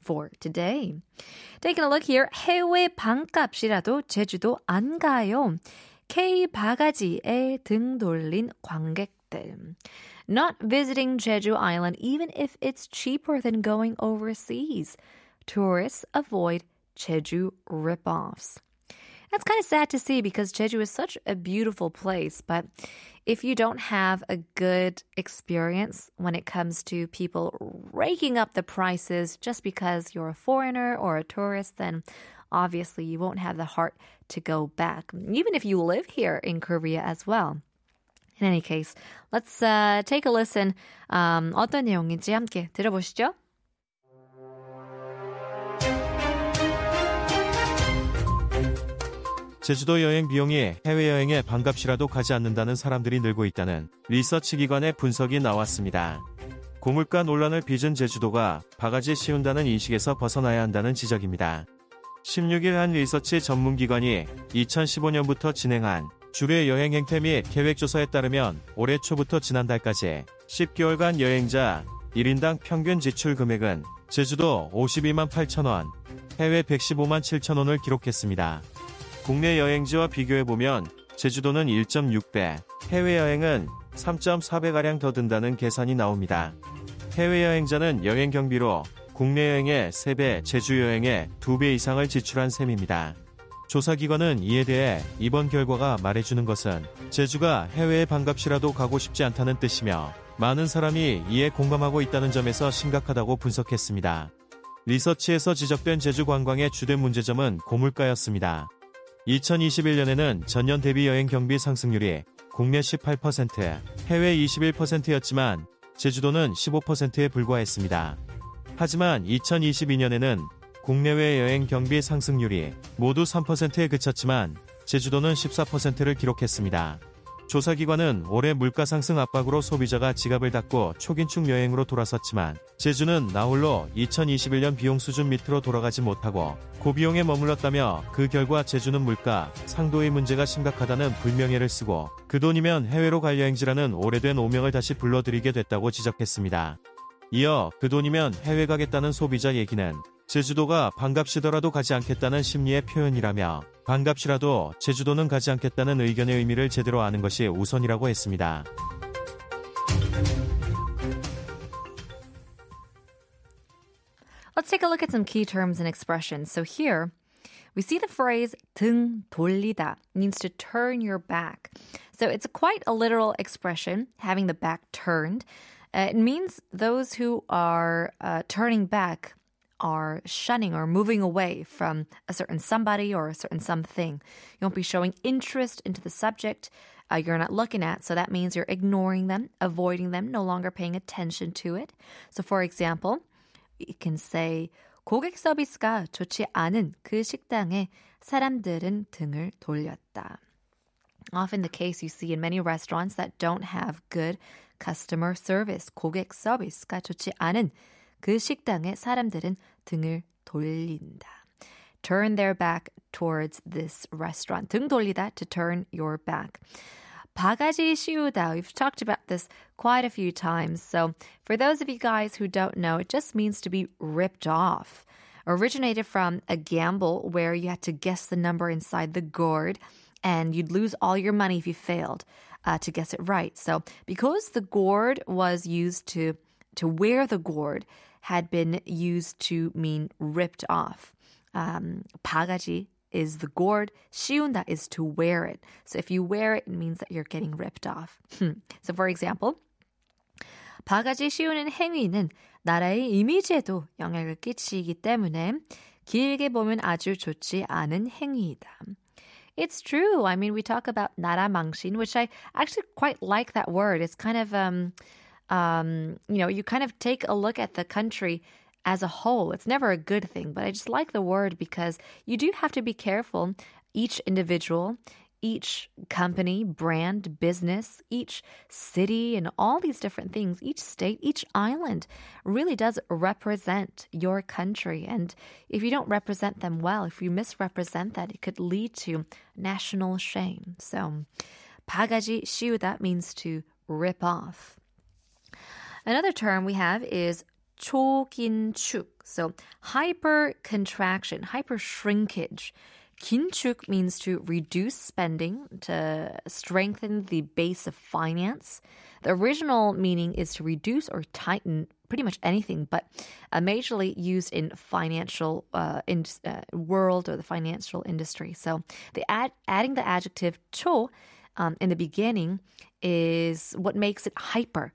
for today. Taking a look here. 해외 방값이라도 제주도 안 가요. K 바가지에 등 돌린 관객들. Not visiting Jeju Island even if it's cheaper than going overseas. Tourists avoid Jeju ripoffs. That's kind of sad to see because Jeju is such a beautiful place, but if you don't have a good experience when it comes to people raking up the prices just because you're a foreigner or a tourist, then obviously you won't have the heart to go back, even if you live here in Korea as well. In any case, let's uh, take a listen. Um, 어떤 내용인지 함께 들어보시죠. 제주도 여행 비용이 해외여행에 반값이라도 가지 않는다는 사람들이 늘고 있다는 리서치 기관의 분석이 나왔습니다. 고물가 논란을 빚은 제주도가 바가지 씌운다는 인식에서 벗어나야 한다는 지적입니다. 16일 한 리서치 전문기관이 2015년부터 진행한 주례 여행 행태 및 계획 조사에 따르면 올해 초부터 지난달까지 10개월간 여행자 1인당 평균 지출 금액은 제주도 52만 8천원, 해외 115만 7천원을 기록했습니다. 국내 여행지와 비교해보면 제주도는 1.6배, 해외여행은 3.4배가량 더 든다는 계산이 나옵니다. 해외여행자는 여행 경비로 국내 여행의 3배, 제주 여행의 2배 이상을 지출한 셈입니다. 조사기관은 이에 대해 이번 결과가 말해주는 것은 제주가 해외에 반값이라도 가고 싶지 않다는 뜻이며 많은 사람이 이에 공감하고 있다는 점에서 심각하다고 분석했습니다. 리서치에서 지적된 제주 관광의 주된 문제점은 고물가였습니다. 2021년에는 전년 대비 여행 경비 상승률이 국내 18%, 해외 21%였지만 제주도는 15%에 불과했습니다. 하지만 2022년에는 국내외 여행 경비 상승률이 모두 3%에 그쳤지만 제주도는 14%를 기록했습니다. 조사기관은 올해 물가 상승 압박으로 소비자가 지갑을 닫고 초긴축 여행으로 돌아섰지만 제주는 나홀로 2021년 비용 수준 밑으로 돌아가지 못하고 고비용에 머물렀다며 그 결과 제주는 물가 상도의 문제가 심각하다는 불명예를 쓰고 그 돈이면 해외로 갈 여행지라는 오래된 오명을 다시 불러들이게 됐다고 지적했습니다. 이어 그 돈이면 해외 가겠다는 소비자 얘기는 제주도가 반값이더라도 가지 않겠다는 심리의 표현이라며 반값이라도 제주도는 가지 않겠다는 의견의 의미를 제대로 아는 것이 우선이라고 했습니다. Let's take a look at some key terms and expressions. So here, we see the phrase 등 돌리다 means to turn your back. So it's quite a literal expression, having the back turned. Uh, it means those who are uh, turning back are shunning or moving away from a certain somebody or a certain something. You won't be showing interest into the subject uh, you're not looking at, so that means you're ignoring them, avoiding them, no longer paying attention to it. So, for example, you can say 고객 서비스가 좋지 않은 그 식당에 사람들은 등을 돌렸다. Often the case you see in many restaurants that don't have good customer service. 고객 서비스가 좋지 않은 그 식당에 사람들은 등을 돌린다. Turn their back towards this restaurant. 등 돌리다 to turn your back. 바가지 씌우다. We've talked about this quite a few times. So, for those of you guys who don't know, it just means to be ripped off. Originated from a gamble where you had to guess the number inside the gourd and you'd lose all your money if you failed uh, to guess it right. So, because the gourd was used to to wear the gourd had been used to mean ripped off. Um, 바가지 is the gourd. 씌운다 is to wear it. So if you wear it, it means that you're getting ripped off. so for example, 바가지 씌우는 행위는 나라의 이미지에도 영향을 끼치기 때문에 길게 보면 아주 좋지 않은 행위이다. It's true. I mean, we talk about 나라 망신, which I actually quite like that word. It's kind of um, um, you know, you kind of take a look at the country as a whole. It's never a good thing, but I just like the word because you do have to be careful. Each individual, each company, brand, business, each city, and all these different things, each state, each island really does represent your country. And if you don't represent them well, if you misrepresent that, it could lead to national shame. So, 바가지 씌우다 means to rip off. Another term we have is 초긴축. So hyper contraction, hyper shrinkage. 긴축 means to reduce spending, to strengthen the base of finance. The original meaning is to reduce or tighten pretty much anything, but uh, majorly used in financial uh, in, uh, world or the financial industry. So the ad, adding the adjective 초 um, in the beginning is what makes it hyper.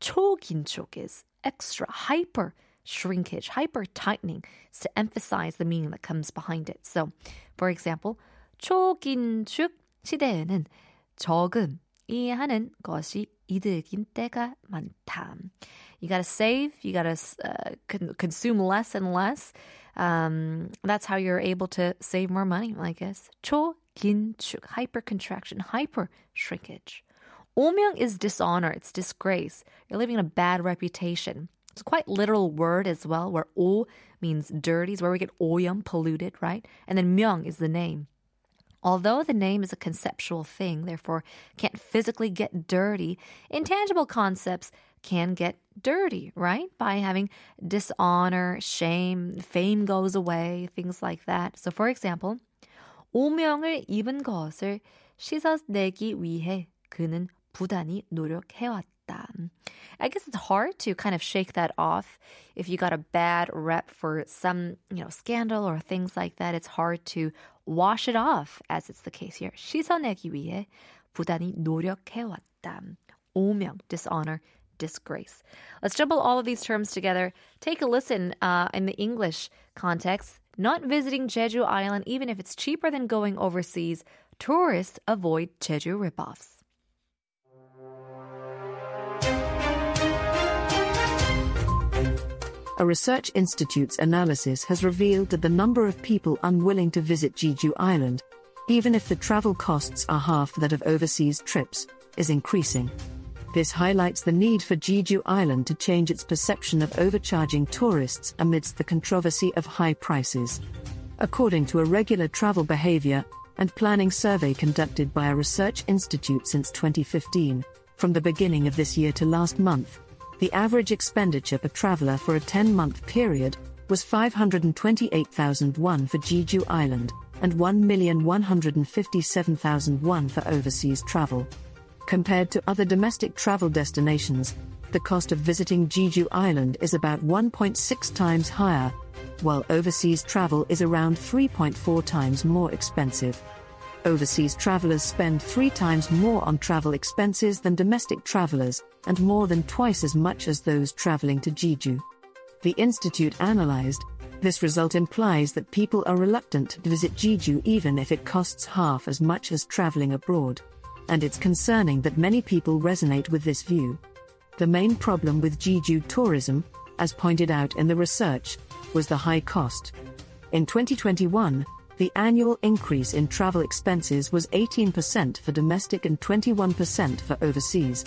초긴축 is extra, hyper shrinkage, hyper tightening is to emphasize the meaning that comes behind it. So, for example, 초긴축 시대에는 저금이 하는 것이 이득인 때가 많다. You gotta save, you gotta uh, con- consume less and less. Um, that's how you're able to save more money, I guess. 초긴축, hyper contraction, hyper shrinkage. 오명 is dishonor, it's disgrace. You're living in a bad reputation. It's a quite literal word as well, where 오 means dirty, is where we get 오염, polluted, right? And then 명 is the name. Although the name is a conceptual thing, therefore can't physically get dirty, intangible concepts can get dirty, right? By having dishonor, shame, fame goes away, things like that. So for example, 오명을 입은 것을 씻어내기 위해 그는 부단히 노력해왔다. I guess it's hard to kind of shake that off. If you got a bad rep for some, you know, scandal or things like that, it's hard to wash it off, as it's the case here. 씻어내기 위해 부단히 노력해왔다. 오명, dishonor, disgrace. Let's jumble all of these terms together. Take a listen uh, in the English context. Not visiting Jeju Island, even if it's cheaper than going overseas, tourists avoid Jeju ripoffs. A research institute's analysis has revealed that the number of people unwilling to visit Jeju Island, even if the travel costs are half that of overseas trips, is increasing. This highlights the need for Jeju Island to change its perception of overcharging tourists amidst the controversy of high prices. According to a regular travel behavior and planning survey conducted by a research institute since 2015, from the beginning of this year to last month, the average expenditure per traveler for a 10 month period was 528,000 won for Jeju Island and 1,157,000 won for overseas travel. Compared to other domestic travel destinations, the cost of visiting Jeju Island is about 1.6 times higher, while overseas travel is around 3.4 times more expensive. Overseas travelers spend three times more on travel expenses than domestic travelers, and more than twice as much as those traveling to Jeju. The Institute analyzed this result implies that people are reluctant to visit Jeju even if it costs half as much as traveling abroad. And it's concerning that many people resonate with this view. The main problem with Jeju tourism, as pointed out in the research, was the high cost. In 2021, the annual increase in travel expenses was 18% for domestic and 21% for overseas,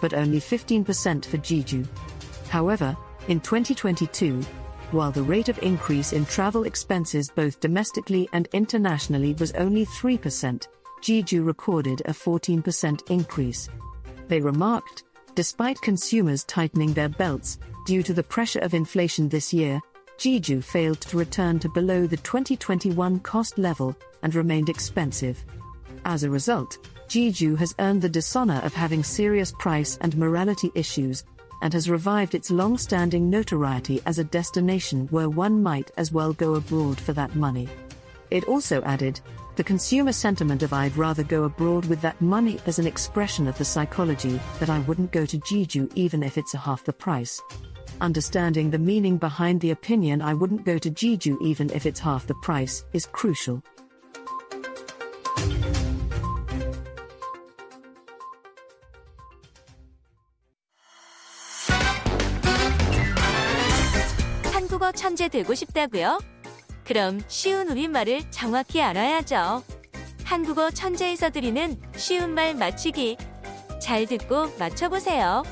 but only 15% for Jeju. However, in 2022, while the rate of increase in travel expenses both domestically and internationally was only 3%, Jeju recorded a 14% increase. They remarked, despite consumers tightening their belts due to the pressure of inflation this year, Jeju failed to return to below the 2021 cost level and remained expensive. As a result, Jeju has earned the dishonor of having serious price and morality issues and has revived its long standing notoriety as a destination where one might as well go abroad for that money. It also added, the consumer sentiment of I'd rather go abroad with that money as an expression of the psychology that I wouldn't go to Jeju even if it's a half the price. Understanding the meaning behind the opinion I wouldn't go to Jeju even if it's half the price is crucial. 천재 되고 싶다고요? 그럼 쉬운 우리말을 정확히 알아야죠. 한국어 천재에서 드리는 쉬운 말 맞추기. 잘 듣고 맞춰보세요.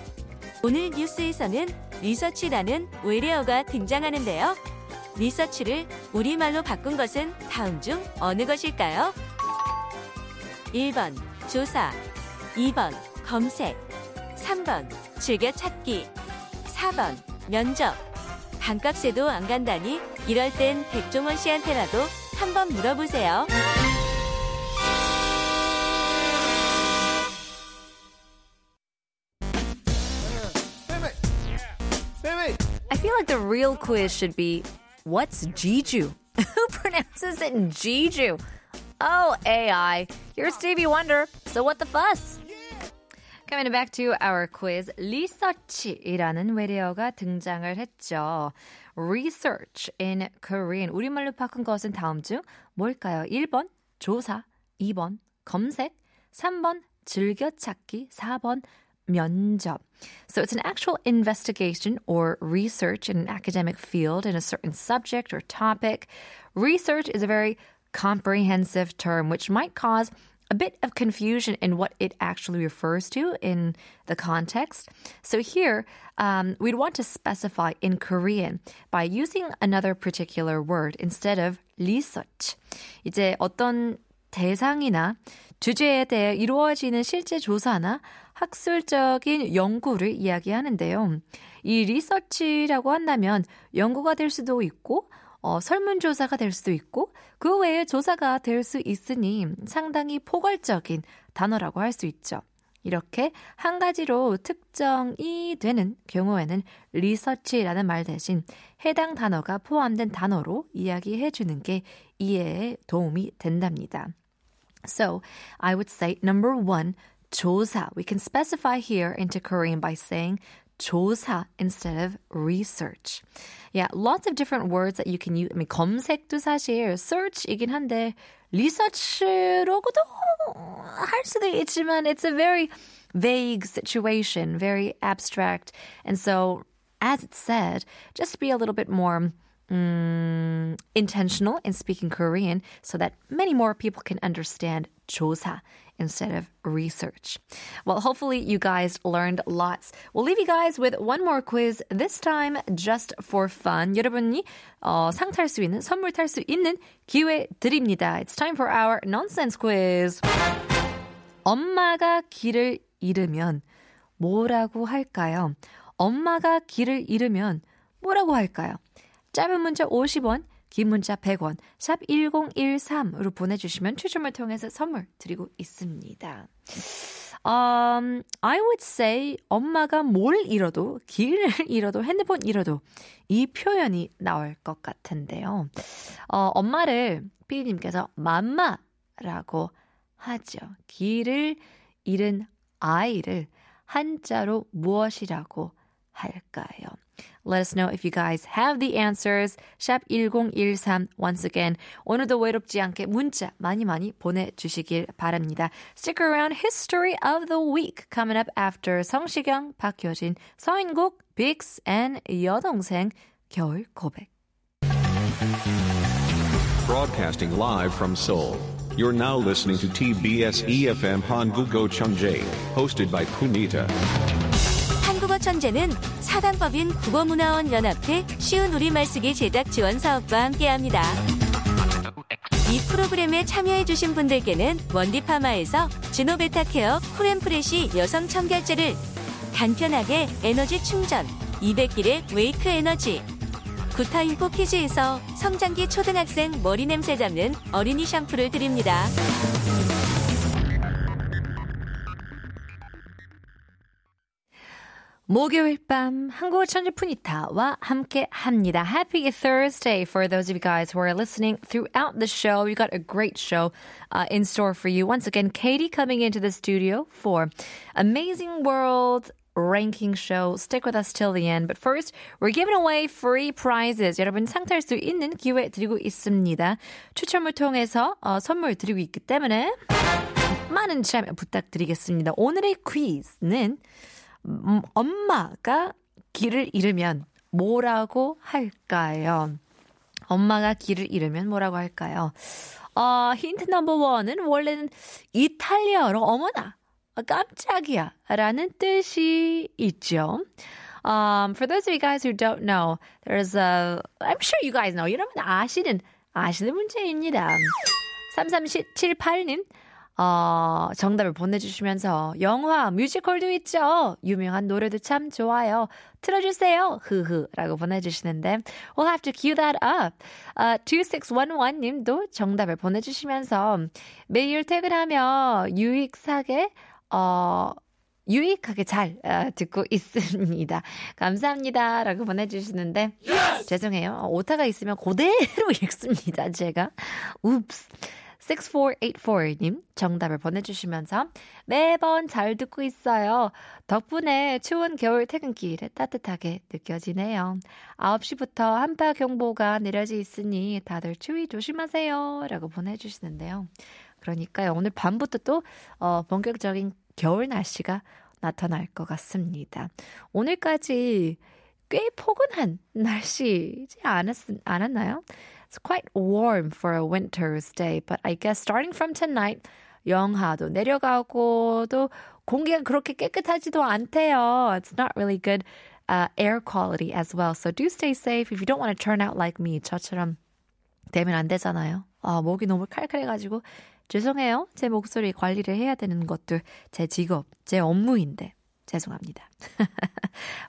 오늘 뉴스에서는 리서치라는 외래어가 등장하는데요. 리서치를 우리말로 바꾼 것은 다음 중 어느 것일까요? 1번 조사 2번 검색 3번 즐겨찾기 4번 면접 반값에도 안 간다니 이럴 땐 백종원 씨한테라도 한번 물어보세요. The real quiz should be what's Jeju? Who pronounces it Jeju? Oh, AI. You're Stevie Wonder, so what the fuss? Coming back to our quiz, research이라는 외래어가 등장을 했죠. research in Korean. 우리말로 바꾼 것은 다음 중 뭘까요? 1번 조사, 2번 검색, 3번 즐겨찾기, 4번 면접. So it's an actual investigation or research in an academic field in a certain subject or topic. Research is a very comprehensive term which might cause a bit of confusion in what it actually refers to in the context. So here, um, we'd want to specify in Korean by using another particular word instead of research. 이제 어떤 대상이나 주제에 대해 이루어지는 실제 조사나 학술적인 연구를 이야기하는데요. 이 리서치라고 한다면 연구가 될 수도 있고 어, 설문조사가 될 수도 있고 그 외에 조사가 될 수 있으니 상당히 포괄적인 단어라고 할 수 있죠. 이렇게 한 가지로 특정이 되는 경우에는 리서치라는 말 대신 해당 단어가 포함된 단어로 이야기해 주는 게 이해에 도움이 된답니다. So, I would say number one, 조사. We can specify here into Korean by saying 조사 instead of research. Yeah, lots of different words that you can use. I mean, 검색도 사실 search이긴 한데 research로도 할 수도 있지만 it's a very vague situation, very abstract. And so, as it said, just be a little bit more um, intentional in speaking Korean so that many more people can understand 조사 instead of research. Well, hopefully you guys learned lots. We'll leave you guys with one more quiz, this time just for fun. 여러분이 어, 상 탈 수 있는, 선물 탈 수 있는 기회 드립니다. It's time for our nonsense quiz. 엄마가 길을 잃으면 뭐라고 할까요? 엄마가 길을 잃으면 뭐라고 할까요? 짧은 문자 50원, 긴 문자 100원, 샵 1013으로 보내주시면 추첨을 통해서 선물 드리고 있습니다. Um, I would say 엄마가 뭘 잃어도, 길을 잃어도, 핸드폰 잃어도 이 표현이 나올 것 같은데요. 어, 엄마를 피디님께서 맘마라고 하죠. 길을 잃은 아이를 한자로 무엇이라고 할까요? Let us know if you guys have the answers. 샵 1013 once again. 오늘도 외롭지 않게 문자 많이 많이 보내주시길 바랍니다. Stick around History of the Week coming up after 성시경, 박효신, 서인국, 빅스 and 여동생 겨울 고백. Broadcasting live from Seoul. You're now listening to TBS EFM Hanguk Go Chungjae, hosted by Punita. 천재는 사단법인 국어문화원 연합회 쉬운 우리말 쓰기 제작 지원 사업과 함께합니다. 이 프로그램에 참여해주신 분들께는 원디파마에서 지노베타케어 쿨앤프레시 여성 청결제를 간편하게 에너지 충전 200길의 웨이크 에너지 구타인포 키즈에서 성장기 초등학생 머리 냄새 잡는 어린이 샴푸를 드립니다. 목요일 밤 한국어 천재 푸니타와 함께 합니다. Happy Thursday for those of you guys who are listening throughout the show. We got a great show uh, in store for you. Once again, Katie coming into the studio for Amazing World ranking show. Stick with us till the end. But first, we're giving away free prizes. 여러분 상탈 수 있는 기회 드리고 있습니다. 추첨을 통해서 어, 선물 드리고 있기 때문에 많은 참여 부탁드리겠습니다. 오늘의 퀴즈는 음, 엄마가 길을 잃으면 뭐라고 할까요? 엄마가 길을 잃으면 뭐라고 할까요? 어, 힌트 넘버 원은 원래는 이탈리아어로 어머나, 깜짝이야 라는 뜻이 있죠. Um, for those of you guys who don't know, there's a, I'm sure you guys know. 여러분 아시는, 아시는 문제입니다. 3378님, 어, 정답을 보내주시면서 영화 뮤지컬도 있죠. 유명한 노래도 참 좋아요. 틀어주세요. 흐흐 라고 보내주시는데 We'll have to cue that up. Uh, 2611님도 정답을 보내주시면서 매일 퇴근하며 유익하게 어, 유익하게 잘 어, 듣고 있습니다. 감사합니다. 라고 보내주시는데 죄송해요. 오타가 있으면 그대로 읽습니다. 제가. 웁스. 6484님 정답을 보내주시면서 매번 잘 듣고 있어요. 덕분에 추운 겨울 퇴근길에 따뜻하게 느껴지네요. 9시부터 한파 경보가 내려져 있으니 다들 추위 조심하세요. 라고 보내주시는데요. 그러니까요. 오늘 밤부터 또 어, 본격적인 겨울 날씨가 나타날 것 같습니다. 오늘까지 꽤 포근한 날씨지 않았, 않았나요? It's quite warm for a winter's day, but I guess starting from tonight, 영하도 내려가고 또 공기가 그렇게 깨끗하지도 않대요. It's not really good uh, air quality as well. So do stay safe if you don't want to turn out like me. 저처럼 되면 안 되잖아요. 아, 목이 너무 칼칼해가지고 죄송해요. 제 목소리 관리를 해야 되는 것도 제 직업, 제 업무인데. 죄송합니다.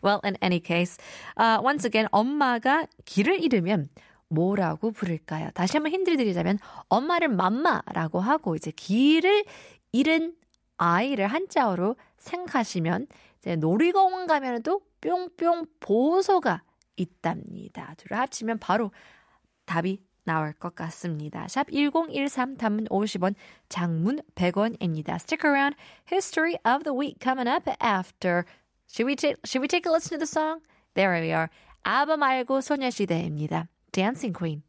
well, in any case, uh, once again, 엄마가 길을 잃으면 뭐라고 부를까요? 다시 한번 힌트를 드리자면 엄마를 맘마라고 하고 이제 길을 잃은 아이를 한자어로 생각하시면 이제 놀이공원 가면도 뿅뿅 보소가 있답니다. 둘을 합치면 바로 답이 나올 것 같습니다. 샵 1013 단문 50원, 장문 100원입니다. Stick around. History of the week coming up after. Should we, t- should we take a listen to the song? There we are. 아바 말고 소녀시대입니다. Dancing Queen.